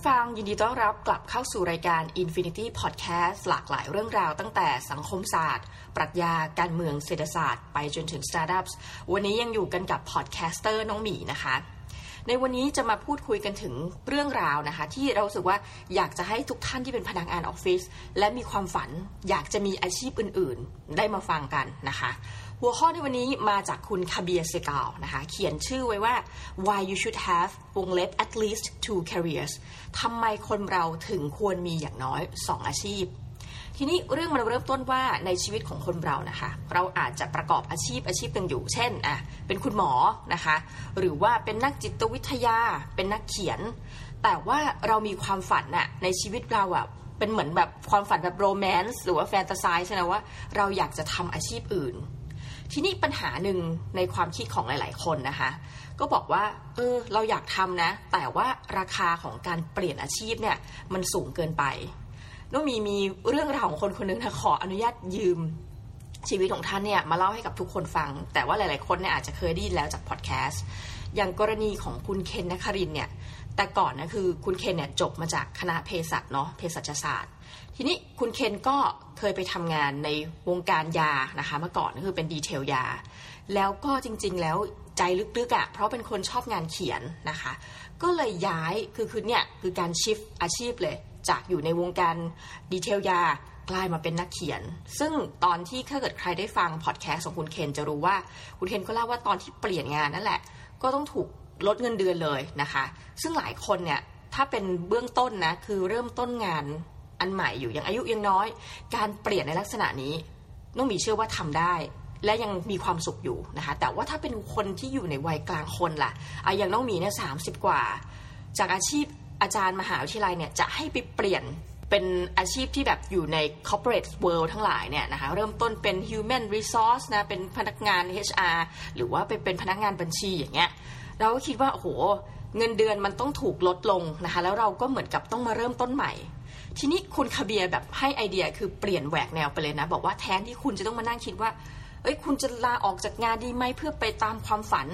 ผู้ฟังยินดีต้อนรับกลับเข้าสู่รายการ Infinity Podcast หลากหลายเรื่องราวตั้งแต่สังคมศาสตร์ ปรัชญาการเมืองเศรษฐศาสตร์ไปจนถึง Startups วันนี้ยังอยู่กันกับ podcaster น้องหมีนะคะ ในวันนี้จะมาพูดคุยกันถึงเรื่องราวนะคะ ที่เรารู้สึกว่าอยากจะให้ทุกท่านที่เป็นพนักงานออฟฟิศและมีความฝันอยากจะมีอาชีพอื่น ๆ ได้มาฟังกันนะคะ หัวข้อในวันนี้มาจากคุณ Kabir Sehgal นะคะ เขียนชื่อไว้ว่า why you should have วงเล็บ at least two careers ทำไมคนเราถึงควรมีอย่างน้อย 2 อาชีพ ทีนี้เรื่องมันเริ่มต้นว่าในชีวิตของคนเรานะคะ เราอาจจะประกอบอาชีพอาชีพหนึ่งอยู่ เช่นอะเป็นคุณหมอนะคะ หรือว่าเป็นนักจิตวิทยา เป็นนักเขียน แต่ว่าเรามีความฝันอะในชีวิตเราอะเป็นเหมือนแบบความฝันแบบโรแมนต์หรือว่าแฟนตาซีใช่ไหมว่าเราอยากจะทำอาชีพอื่น ทีนี้ปัญหาหนึ่งในความคิดของหลาย ๆ คนนะคะ ก็บอกว่า เออ เราอยากทำนะ แต่ว่าราคาของการเปลี่ยนอาชีพเนี่ย มันสูงเกินไปน้องมีมีเรื่องราวของคนคนนึงนะขออนุญาตยืมชีวิตของท่านเนี่ยมาเล่าให้กับทุกคนฟัง แต่ว่าหลาย ๆ คนเนี่ยอาจจะเคยได้ยินแล้วจากพอดแคสต์อย่างกรณีของคุณเคนนคารินเนี่ย แต่ก่อนนะคือคุณเคนเนี่ยจบมาจากคณะเภสัชเนาะเภสัชศาสตร์ ทีนี้คุณเคนก็เคยไปทำงานในวงการยานะคะเมื่อก่อนก็คือเป็น detail ยา แล้วก็จริง ๆ แล้วใจลึกๆอะ่ะเพราะเป็นคนชอบงานเขียนนะคะ ก็เลยย้ายคือคือเนี่ยคือการ shift อาชีพเลย จากอยู่ในวงการ detail ยากลายมาเป็นนักเขียน ซึ่งตอนที่ถ้าเกิดใครได้ฟังพอดแคสต์ของคุณเคนจะรู้ว่า คุณเคนก็เล่าว่าตอนที่เปลี่ยนงานนั่นแหละ ก็ต้องถูก ลดเงินเดือนเลยนะคะ ซึ่งหลายคนเนี่ยถ้าเป็นเบื้องต้นนะคือเริ่มต้นงานอันใหม่อยู่ยังอายุยังน้อย การเปลี่ยนในลักษณะนี้น้องมีเชื่อว่าทำได้ และยังมีความสุขอยู่นะคะ แต่ว่าถ้าเป็นคนที่อยู่ในวัยกลางคนล่ะอะอย่างน้องมีเนี่ยสาิกว่า จากอาชีพอาจารย์มหาวิทยาลัยเนี่ยจะให้ไปเปลี่ยนเป็นอาชีพที่แบบอยู่ใน corporate world ทั้งหลายเนี่ยนะคะเริ่มต้นเป็น human resource นะเป็นพนักงาน HR หรือว่าไปเป็นพนักงานบัญชีอย่างเงี้ย เราก็คิดว่าโอ้โหเงินเดือนมันต้องถูกลดลงนะคะแล้วเราก็เหมือนกับต้องมาเริ่มต้นใหม่ ทีนี้คุณคาเบียแบบให้ไอเดียคือเปลี่ยนแหวกแนวไปเลยนะ บอกว่าแทนที่คุณจะต้องมานั่งคิดว่าเอ้ยคุณจะลาออกจากงานดีไหมเพื่อไปตามความฝัน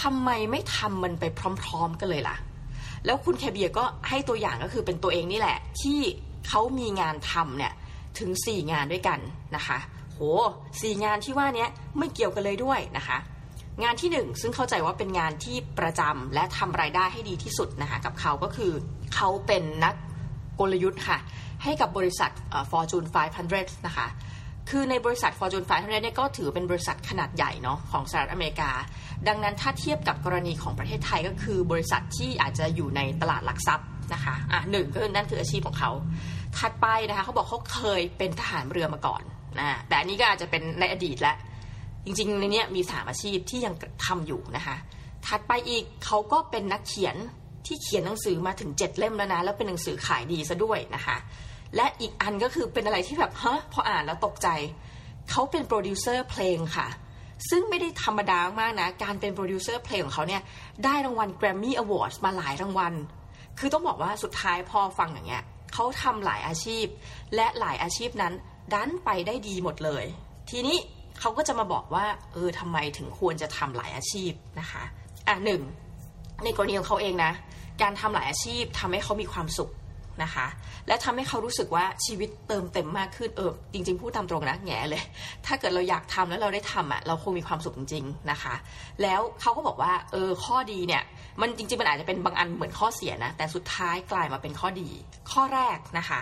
ทำไมไม่ทำมันไปพร้อม ๆ กันเลยล่ะ แล้วคุณแคเบียก็ให้ตัวอย่างก็คือเป็นตัวเองนี่แหละ ที่เขามีงานทำเนี่ยถึง 4 งานด้วยกันนะคะ โหสี่งานที่ว่านี้ไม่เกี่ยวกันเลยด้วยนะคะ งานที่ 1 ซึ่งเข้าใจว่าเป็นงานที่ประจำและทำรายได้ให้ดีที่สุดนะคะกับเขาก็คือเขาเป็นนักกลยุทธ์ค่ะ ให้กับบริษัท Fortune 500 นะคะ คือในบริษัท Fortune 500เนี่ยก็ถือเป็นบริษัทขนาดใหญ่เนาะของสหรัฐอเมริกา ดังนั้นถ้าเทียบกับกรณีของประเทศไทยก็คือบริษัทที่อาจจะอยู่ในตลาดหลักทรัพย์นะคะอะหนึ่งก็นั่นคืออาชีพของเขาถัดไปนะคะเขาบอกเขาเคยเป็นทหารเรือมาก่อนนะแต่อันนี้ก็อาจจะเป็นในอดีตแล้ว จริงๆในนี้มีสามอาชีพที่ยังทำอยู่นะคะ ถัดไปอีกเขาก็เป็นนักเขียนที่เขียนหนังสือมาถึงเจ็ดเล่มแล้วนะแล้วเป็นหนังสือขายดีซะด้วยนะคะ และอีกอันก็คือเป็นอะไรที่แบบฮะพออ่านแล้วตกใจเขาเป็นโปรดิวเซอร์เพลงค่ะ ซึ่งไม่ได้ธรรมดามากนะ การเป็นโปรดิวเซอร์เพลงของเขาเนี่ยได้รางวัล Grammy Awards มาหลายรางวัล คือต้องบอกว่าสุดท้ายพอฟังอย่างเงี้ยเขาทำหลายอาชีพ และหลายอาชีพนั้นดันไปได้ดีหมดเลย ทีนี้ เขาก็จะมาบอกว่าเออทำไมถึงควรจะทำหลายอาชีพนะคะอะหนึ่งในกรณีของเขาเองนะ การทำหลายอาชีพทำให้เขามีความสุขนะคะ และทำให้เขารู้สึกว่าชีวิตเติมเต็มมากขึ้นเออจริง ๆ พูดตามตรงนะแง่เลย ถ้าเกิดเราอยากทำแล้วเราได้ทำอะเราคงมีความสุขจริง ๆนะคะ แล้วเขาก็บอกว่าเออข้อดีเนี่ยมันจริง ๆ มันอาจจะเป็นบางอันเหมือนข้อเสียนะ แต่สุดท้ายกลายมาเป็นข้อดี ข้อแรกนะคะ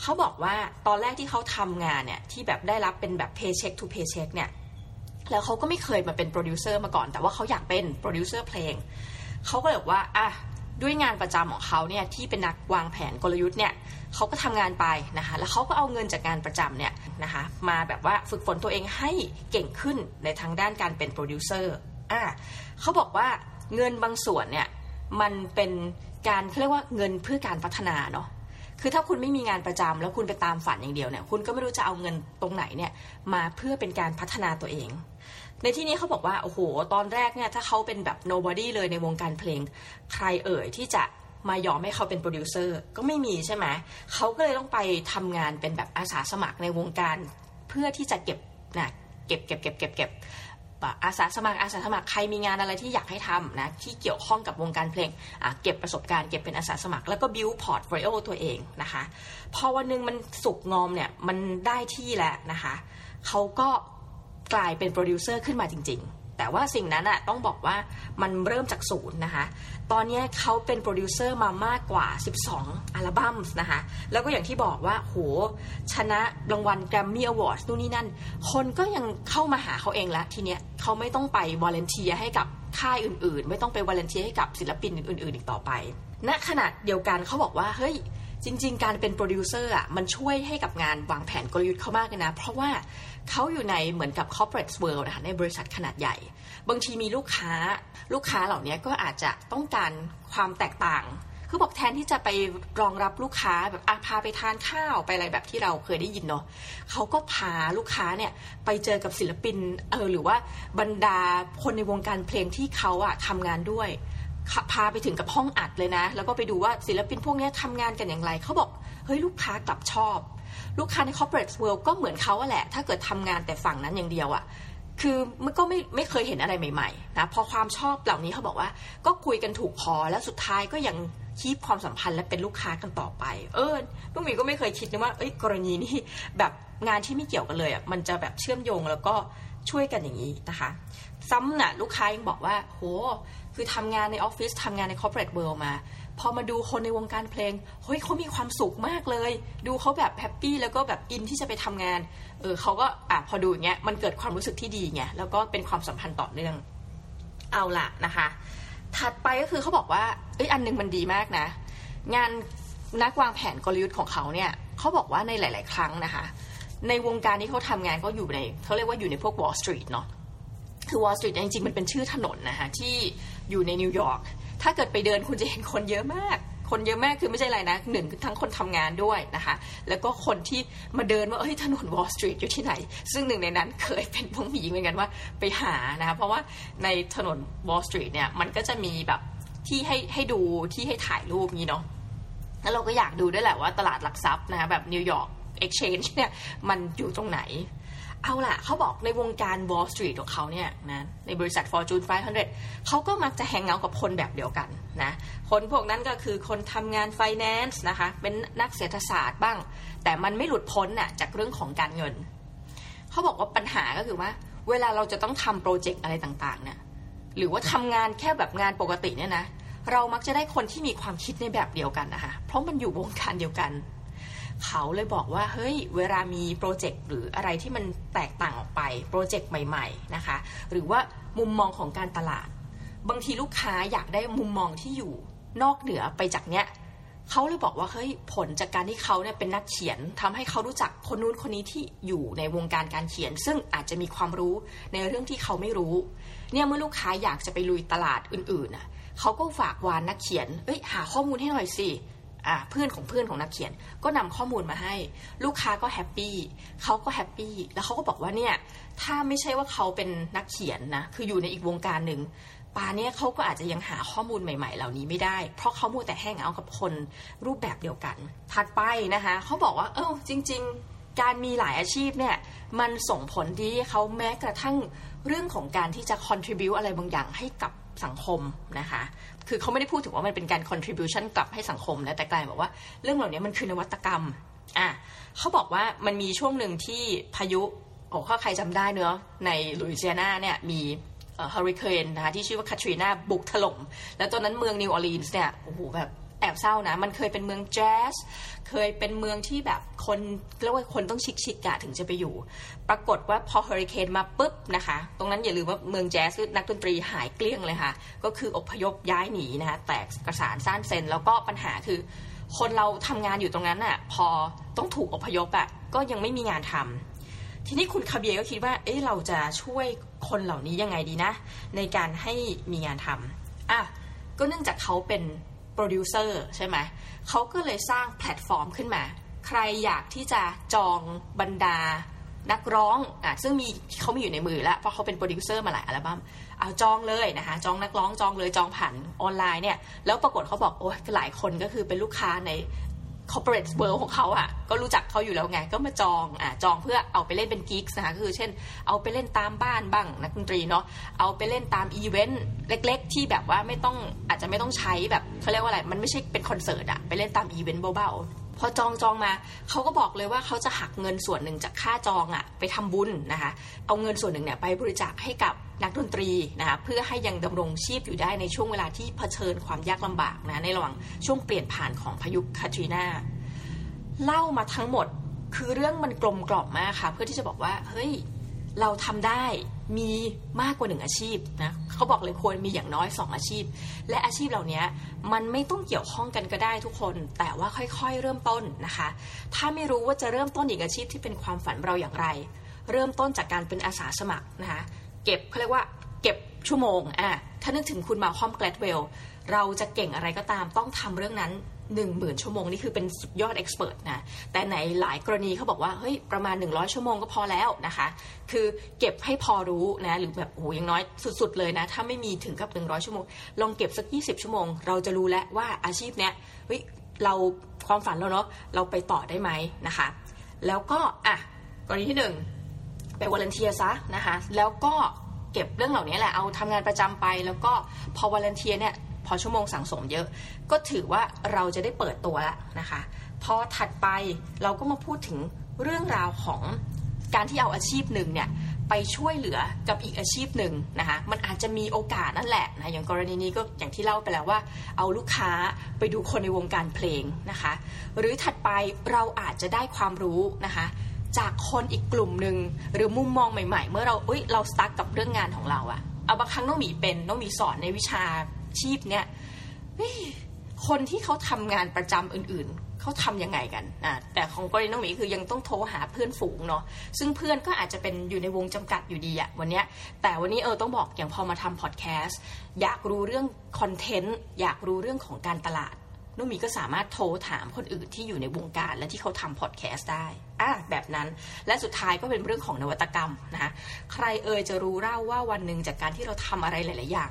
เขาบอกว่าตอนแรกที่เขาทำงานเนี่ยที่แบบได้รับเป็นแบบ paycheck to paycheck เนี่ยแล้วเขาก็ไม่เคยมาเป็นโปรดิวเซอร์มาก่อน แต่ว่าเขาอยากเป็นโปรดิวเซอร์เพลงเขาก็เลยบอกว่าอะด้วยงานประจำของเขาเนี่ยที่เป็นนักวางแผนกลยุทธ์เนี่ยเขาก็ทำงานไปนะคะแล้วเขาก็เอาเงินจากงานประจำเนี่ยนะคะมาแบบว่าฝึกฝนตัวเองให้เก่งขึ้นในทางด้านการเป็นโปรดิวเซอร์อ่าเขาบอกว่าเงินบางส่วนเนี่ยมันเป็นการเรียกว่าเงินเพื่อการพัฒนาเนาะ คือถ้าคุณไม่มีงานประจำแล้วคุณไปตามฝันอย่างเดียวเนี่ยคุณก็ไม่รู้จะเอาเงินตรงไหนเนี่ยมาเพื่อเป็นการพัฒนาตัวเอง ในที่นี้เขาบอกว่าโอ้โห ตอนแรกเนี่ยถ้าเขาเป็นแบบ nobody เลยในวงการเพลง ใครเอ่ยที่จะมายอมให้เขาเป็นโปรดิวเซอร์ก็ไม่มีใช่ไหมเขาก็เลยต้องไปทำงานเป็นแบบอาสาสมัครในวงการ เพื่อที่จะเก็บนะเก็บเก็บเก็บเก็บเก็บ อาสาสมัครอาสาสมัครใครมีงานอะไรที่อยากให้ทำนะที่เกี่ยวข้องกับวงการเพลงเก็บประสบการณ์เก็บเป็นอาสาสมัคร แล้วก็ build portfolio ตัวเองนะคะพอวันนึงมันสุกงอมเนี่ยมันได้ที่แล้วนะคะเขาก็กลายเป็นโปรดิวเซอร์ขึ้นมาจริง ๆ แต่ว่าสิ่งนั้นอะต้องบอกว่ามันเริ่มจากศูนย์นะคะ ตอนนี้เขาเป็นโปรดิวเซอร์มามากกว่า 12 อัลบั้มนะคะ แล้วก็อย่างที่บอกว่า โห ชนะรางวัล Grammy Award นู่นนี่นั่น คนก็ยังเข้ามาหาเขาเองแล้วทีเนี้ยเขาไม่ต้องไป volunteer ให้กับค่ายอื่นๆ ไม่ต้องไป volunteer ให้กับศิลปินอื่น ๆ อีกต่อไปณขณะเดียวกันเขาบอกว่า เฮ้ย จริง ๆ การเป็นโปรดิวเซอร์อะมันช่วยให้กับงานวางแผนกลยุทธ์เขามากเลยนะ เพราะว่าเขาอยู่ในเหมือนกับ corporate world นะคะในบริษัทขนาดใหญ่ บางทีมีลูกค้า ลูกค้าเหล่านี้ก็อาจจะต้องการความแตกต่างคือบอกแทนที่จะไปรองรับลูกค้าแบบอาพาไปทานข้าวไปอะไรแบบที่เราเคยได้ยินเนาะเขาก็พาลูกค้าเนี่ยไปเจอกับศิลปินเออหรือว่าบรรดาคนในวงการเพลงที่เขาอะทำงานด้วย พาไปถึงกับห้องอัดเลยนะ แล้วก็ไปดูว่าศิลปินพวกนี้ทำงานกันอย่างไร เขาบอก เฮ้ย ลูกค้ากลับชอบ ลูกค้าใน corporate world ก็เหมือนเขาแหละ ถ้าเกิดทำงานแต่ฝั่งนั้นอย่างเดียวอะ่ะคือมันก็ไม่ไม่เคยเห็นอะไรใหม่ๆนะพอความชอบเหล่านี้เขาบอกว่า ก็คุยกันถูกพอแล้วสุดท้ายก็ยังคีบความสัมพันธ์และเป็นลูกค้ากันต่อไป เออลูกหมีก็ไม่เคยคิดนะว่าเอ้ยกรณีนี้แบบงานที่ไม่เกี่ยวกันเลยอะ่ะมันจะแบบเชื่อมโยงแล้วก็ช่วยกันอย่างนี้นะคะ ซ้ำน่ะลูกค้ายังบอกว่า โห คือทำงานในออฟฟิศทำงานใน corporate world มาพอมาดูคนในวงการเพลงเฮ้ยเขามีความสุขมากเลย ดูเขาแบบแฮปปี้แล้วก็แบบอินที่จะไปทำงานเออเขาก็อะพอดูอย่างเงี้ยมันเกิดความรู้สึกที่ดีไงแล้วก็เป็นความสัมพันธ์ต่อเนื่องเอาละนะคะ ถัดไปก็คือเขาบอกว่าเอ้ยอันนึงมันดีมากนะ งานนักวางแผนกลยุทธ์ของเขาเนี่ยเขาบอกว่าในหลาย ๆ ครั้งนะคะ ในวงการที่เขาทำงานก็อยู่ในเขาเรียกว่าอยู่ในพวก Wall Street เนาะคือ Wall Street จริง ๆ มันเป็นชื่อถนนนะคะที่ อยู่ในนิวยอร์กถ้าเกิดไปเดินคุณจะเห็นคนเยอะมากคนเยอะมากคือไม่ใช่อะไรนะหนึ่งทั้งคนทำงานด้วยนะคะ แล้วก็คนที่มาเดินว่าเอ้ยถนนวอลสตรีทอยู่ที่ไหน ซึ่งหนึ่งในนั้นเคยเป็นพวกหมีเหมือนกันว่าไปหานะคะเพราะว่าในถนนวอลสตรีทเนี่ยมันก็จะมีแบบที่ให้ให้ดูที่ให้ถ่ายรูปนี้เนาะแล้วเราก็อยากดูด้วยแหละว่าตลาดหลักทรัพย์นะคะแบบ New York Exchange เนี่ยมันอยู่ตรงไหน เอาล่ะเขาบอกในวงการ Wall Street ของเขาเนี่ยนะในบริษัท Fortune 500 เขาก็มักจะ hang out กับคนแบบเดียวกันนะคนพวกนั้นก็คือคนทำงาน Finance นะคะเป็นนักเศรษฐศาสตร์บ้าง แต่มันไม่หลุดพ้นน่ะจากเรื่องของการเงิน เขาบอกว่าปัญหาก็คือว่า เวลาเราจะต้องทำโปรเจกต์อะไรต่างๆเนี่ยหรือว่าทำงานแค่แบบงานปกติเนี่ยนะเรามักจะได้คนที่มีความคิดในแบบเดียวกันนะคะเพราะมันอยู่วงการเดียวกัน เขาเลยบอกว่าเฮ้ยเวลามีโปรเจกต์หรืออะไรที่มันแตกต่างออกไปโปรเจกต์ใหม่ๆนะคะ หรือว่ามุมมองของการตลาด บางทีลูกค้าอยากได้มุมมองที่อยู่นอกเหนือไปจากเนี้ยเขาเลยบอกว่าเฮ้ยผลจากการที่เขาเนี่ยเป็นนักเขียนทำให้เขารู้จักคนนู้นคนนี้ที่อยู่ในวงการการเขียน ซึ่งอาจจะมีความรู้ในเรื่องที่เขาไม่รู้ เนี่ยเมื่อลูกค้าอยากจะไปลุยตลาดอื่นๆน่ะเขาก็ฝากวานนักเขียนเอ้ยหาข้อมูลให้หน่อยสิ เพื่อนของเพื่อนของนักเขียน ก็นำข้อมูลมาให้ ลูกค้าก็แฮปปี้เขาก็แฮปปี้แล้วเขาก็บอกว่าเนี่ยถ้าไม่ใช่ว่าเขาเป็นนักเขียนนะคืออยู่ในอีกวงการหนึ่งปาเนี้ยเขาก็อาจจะยังหาข้อมูลใหม่ ๆ เหล่านี้ไม่ได้ เพราะเขามูแต่แห้งเอากับคนรูปแบบเดียวกัน ถัดไปนะคะเขาบอกว่าเออจริง ๆ การมีหลายอาชีพเนี่ยมันส่งผลที่เขาแม้กระทั่งเรื่องของการที่จะ contribu อะไรบางอย่างให้กับ สังคมนะคะ คือเขาไม่ได้พูดถึงว่ามันเป็นการ contribution กลับให้สังคมนะแต่กลายบอกว่าเรื่องเหล่านี้มันคือนวัตกรรมอะเขาบอกว่ามันมีช่วงหนึ่งที่พายุโอ้ข้าใครจำได้เนอะในลุยเซียนาเนี่ยมีเฮอริเคนนะคะที่ชื่อว่าคาทรีนาบุกถล่ม แล้วตอนนั้นเมืองนิวออร์ลีนส์เนี่ยโอ้โหแบบ แอบเศร้านะ มันเคยเป็นเมืองแจ๊สเคยเป็นเมืองที่แบบคนเรียกว่าคนต้อง chic chic อะถึงจะไปอยู่ ปรากฏว่าพอเฮอริเคนมาปุ๊บนะคะ ตรงนั้นอย่าลืมว่าเมืองแจ๊สนักดนตรีหายเกลี้ยงเลยค่ะ ก็คืออพยพย้ายหนีนะคะแตกกระสานซ่านเซ็นแล้วก็ปัญหาคือ คนเราทำงานอยู่ตรงนั้นอะพอต้องถูกอพยพอะก็ยังไม่มีงานทำทีนี้คุณคาเบียก็คิดว่า เอ๊ะ เราจะช่วยคนเหล่านี้ยังไงดีนะ ในการให้มีงานทำอะ ก็เนื่องจากเขาเป็น โปรดิวเซอร์ใช่ไหมเขาก็เลยสร้างแพลตฟอร์มขึ้นมา ใครอยากที่จะจองบรรดานักร้องอะซึ่งมีเขามีอยู่ในมือแล้วเพราะเขาเป็นโปรดิวเซอร์มาหลายอัลบั้มเอาจองเลยนะคะจองนักร้องจองเลยจองผ่านออนไลน์เนี่ยแล้วปรากฏเขาบอกโอ้ยหลายคนก็คือเป็นลูกค้าใน corporate world ของเขาอะก็รู้จักเขาอยู่แล้วไง ก็มาจองอะจองเพื่อเอาไปเล่นเป็น gig นะคะคือเช่น เอาไปเล่นตามบ้านบ้างนักดนตรีเนาะเอาไปเล่นตามอีเวนต์เล็ก ๆ ที่แบบว่าไม่ต้องอาจจะไม่ต้องใช้แบบเขาเรียกว่าอะไรมันไม่ใช่เป็นคอนเสิร์ตอะไปเล่นตามอีเวนต์เบาๆพอจองจองมาเขาก็บอกเลยว่าเขาจะหักเงินส่วนหนึ่งจากค่าจองอะไปทำบุญนะคะ เอาเงินส่วนหนึ่งเนี่ยไปบริจาคให้กับ นักดนตรีนะคะเพื่อให้ยังดำรงชีพอยู่ได้ในช่วงเวลาที่เผชิญความยากลำบากนะในระหว่างช่วงเปลี่ยนผ่านของพายุคาทรีนาเล่ามาทั้งหมดคือเรื่องมันกลมกล่อมมากค่ะ เพื่อที่จะบอกว่าเฮ้ยเราทำได้มีมากกว่าหนึ่งอาชีพนะเขาบอกเลยควรมีอย่างน้อยสองอาชีพ และอาชีพเหล่านี้มันไม่ต้องเกี่ยวข้องกันก็ได้ทุกคน แต่ว่าค่อยๆ เริ่มต้นนะคะ ถ้าไม่รู้ว่าจะเริ่มต้นอีกอาชีพที่เป็นความฝันเราอย่างไร เริ่มต้นจากการเป็นอาสาสมัครนะคะ เก็บเขาเรียกว่าเก็บชั่วโมงอะถ้านึกถึงคุณมาคอมแกลดเวลเราจะเก่งอะไรก็ตามต้องทำเรื่องนั้น1 0,000 ชั่วโมง นี่คือเป็นสุดยอดเอ็กซ์เพรสนะ แต่ในหลายกรณีเขาบอกว่าเฮ้ยประมาณ 100 ชั่วโมงก็พอแล้วนะคะ คือเก็บให้พอรู้นะ หรือแบบโอ้ยังน้อยสุดๆเลยนะ ถ้าไม่มีถึงกับ 100 ชั่วโมง ลองเก็บสัก 20 ชั่วโมง เราจะรู้แล้วว่าอาชีพเนี้ยเฮ้ยเราความฝันเราเนาะเราไปต่อได้ไหมนะคะ แล้วก็อะกรณีที่หนึ่ง ไป volunteer ซะนะคะแล้วก็เก็บเรื่องเหล่านี้แหละเอาทำงานประจำไป แล้วก็พอ volunteer เนี่ยพอชั่วโมงสั่งสมเยอะ ก็ถือว่าเราจะได้เปิดตัวแล้วนะคะพอถัดไปเราก็มาพูดถึงเรื่องราวของการที่เอาอาชีพหนึ่งเนี่ยไปช่วยเหลือกับอีกอาชีพหนึ่งนะคะมันอาจจะมีโอกาสนั่นแหละนะอย่างกรณีนี้ก็อย่างที่เล่าไปแล้วว่า เอาลูกค้าไปดูคนในวงการเพลงนะคะ หรือถัดไปเราอาจจะได้ความรู้นะคะ จากคนอีกกลุ่มหนึ่งหรือมุมมองใหม่ ๆ เมื่อเราเอ้ยเราสตั๊กกับเรื่องงานของเราอะเอาบางครั้งน้องหมีเป็นน้องหมีสอนในวิชาชีพเนี่ยคนที่เขาทำงานประจำอื่นๆ เขาทำยังไงกันอ่แต่ของกรณีน้องหมีคือยังต้องโทรหาเพื่อนฝูงเนาะซึ่งเพื่อนก็อาจจะเป็นอยู่ในวงจำกัดอยู่ดีอะวันเนี้ยแต่วันนี้เออต้องบอกอย่างพอมาทำพอดแคสต์อยากรู้เรื่องคอนเทนต์อยากรู้เรื่องของการตลาด น้องมีก็สามารถโทรถามคนอื่นที่อยู่ในวงการและที่เขาทำพอดแคสต์ได้อะแบบนั้น และสุดท้ายก็เป็นเรื่องของนวัตกรรมนะคะใครเอ่ยจะรู้เล่าว่าวันหนึ่งจากการที่เราทำอะไรหลาย ๆ อย่าง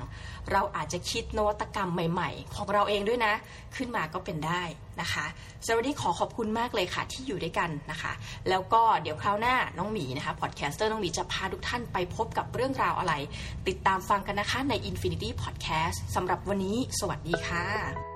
เราอาจจะคิดนวัตกรรมใหม่ ๆ ของเราเองด้วยนะ ขึ้นมาก็เป็นได้นะคะสวัสดีขอขอบคุณมากเลยค่ะที่อยู่ด้วยกันนะคะ แล้วก็เดี๋ยวคราวหน้าน้องหมีนะคะ podcaster น้องหมีจะพาทุกท่านไปพบกับเรื่องราวอะไร ติดตามฟังกันนะคะใน Infinity Podcast สำหรับวันนี้ สวัสดีค่ะ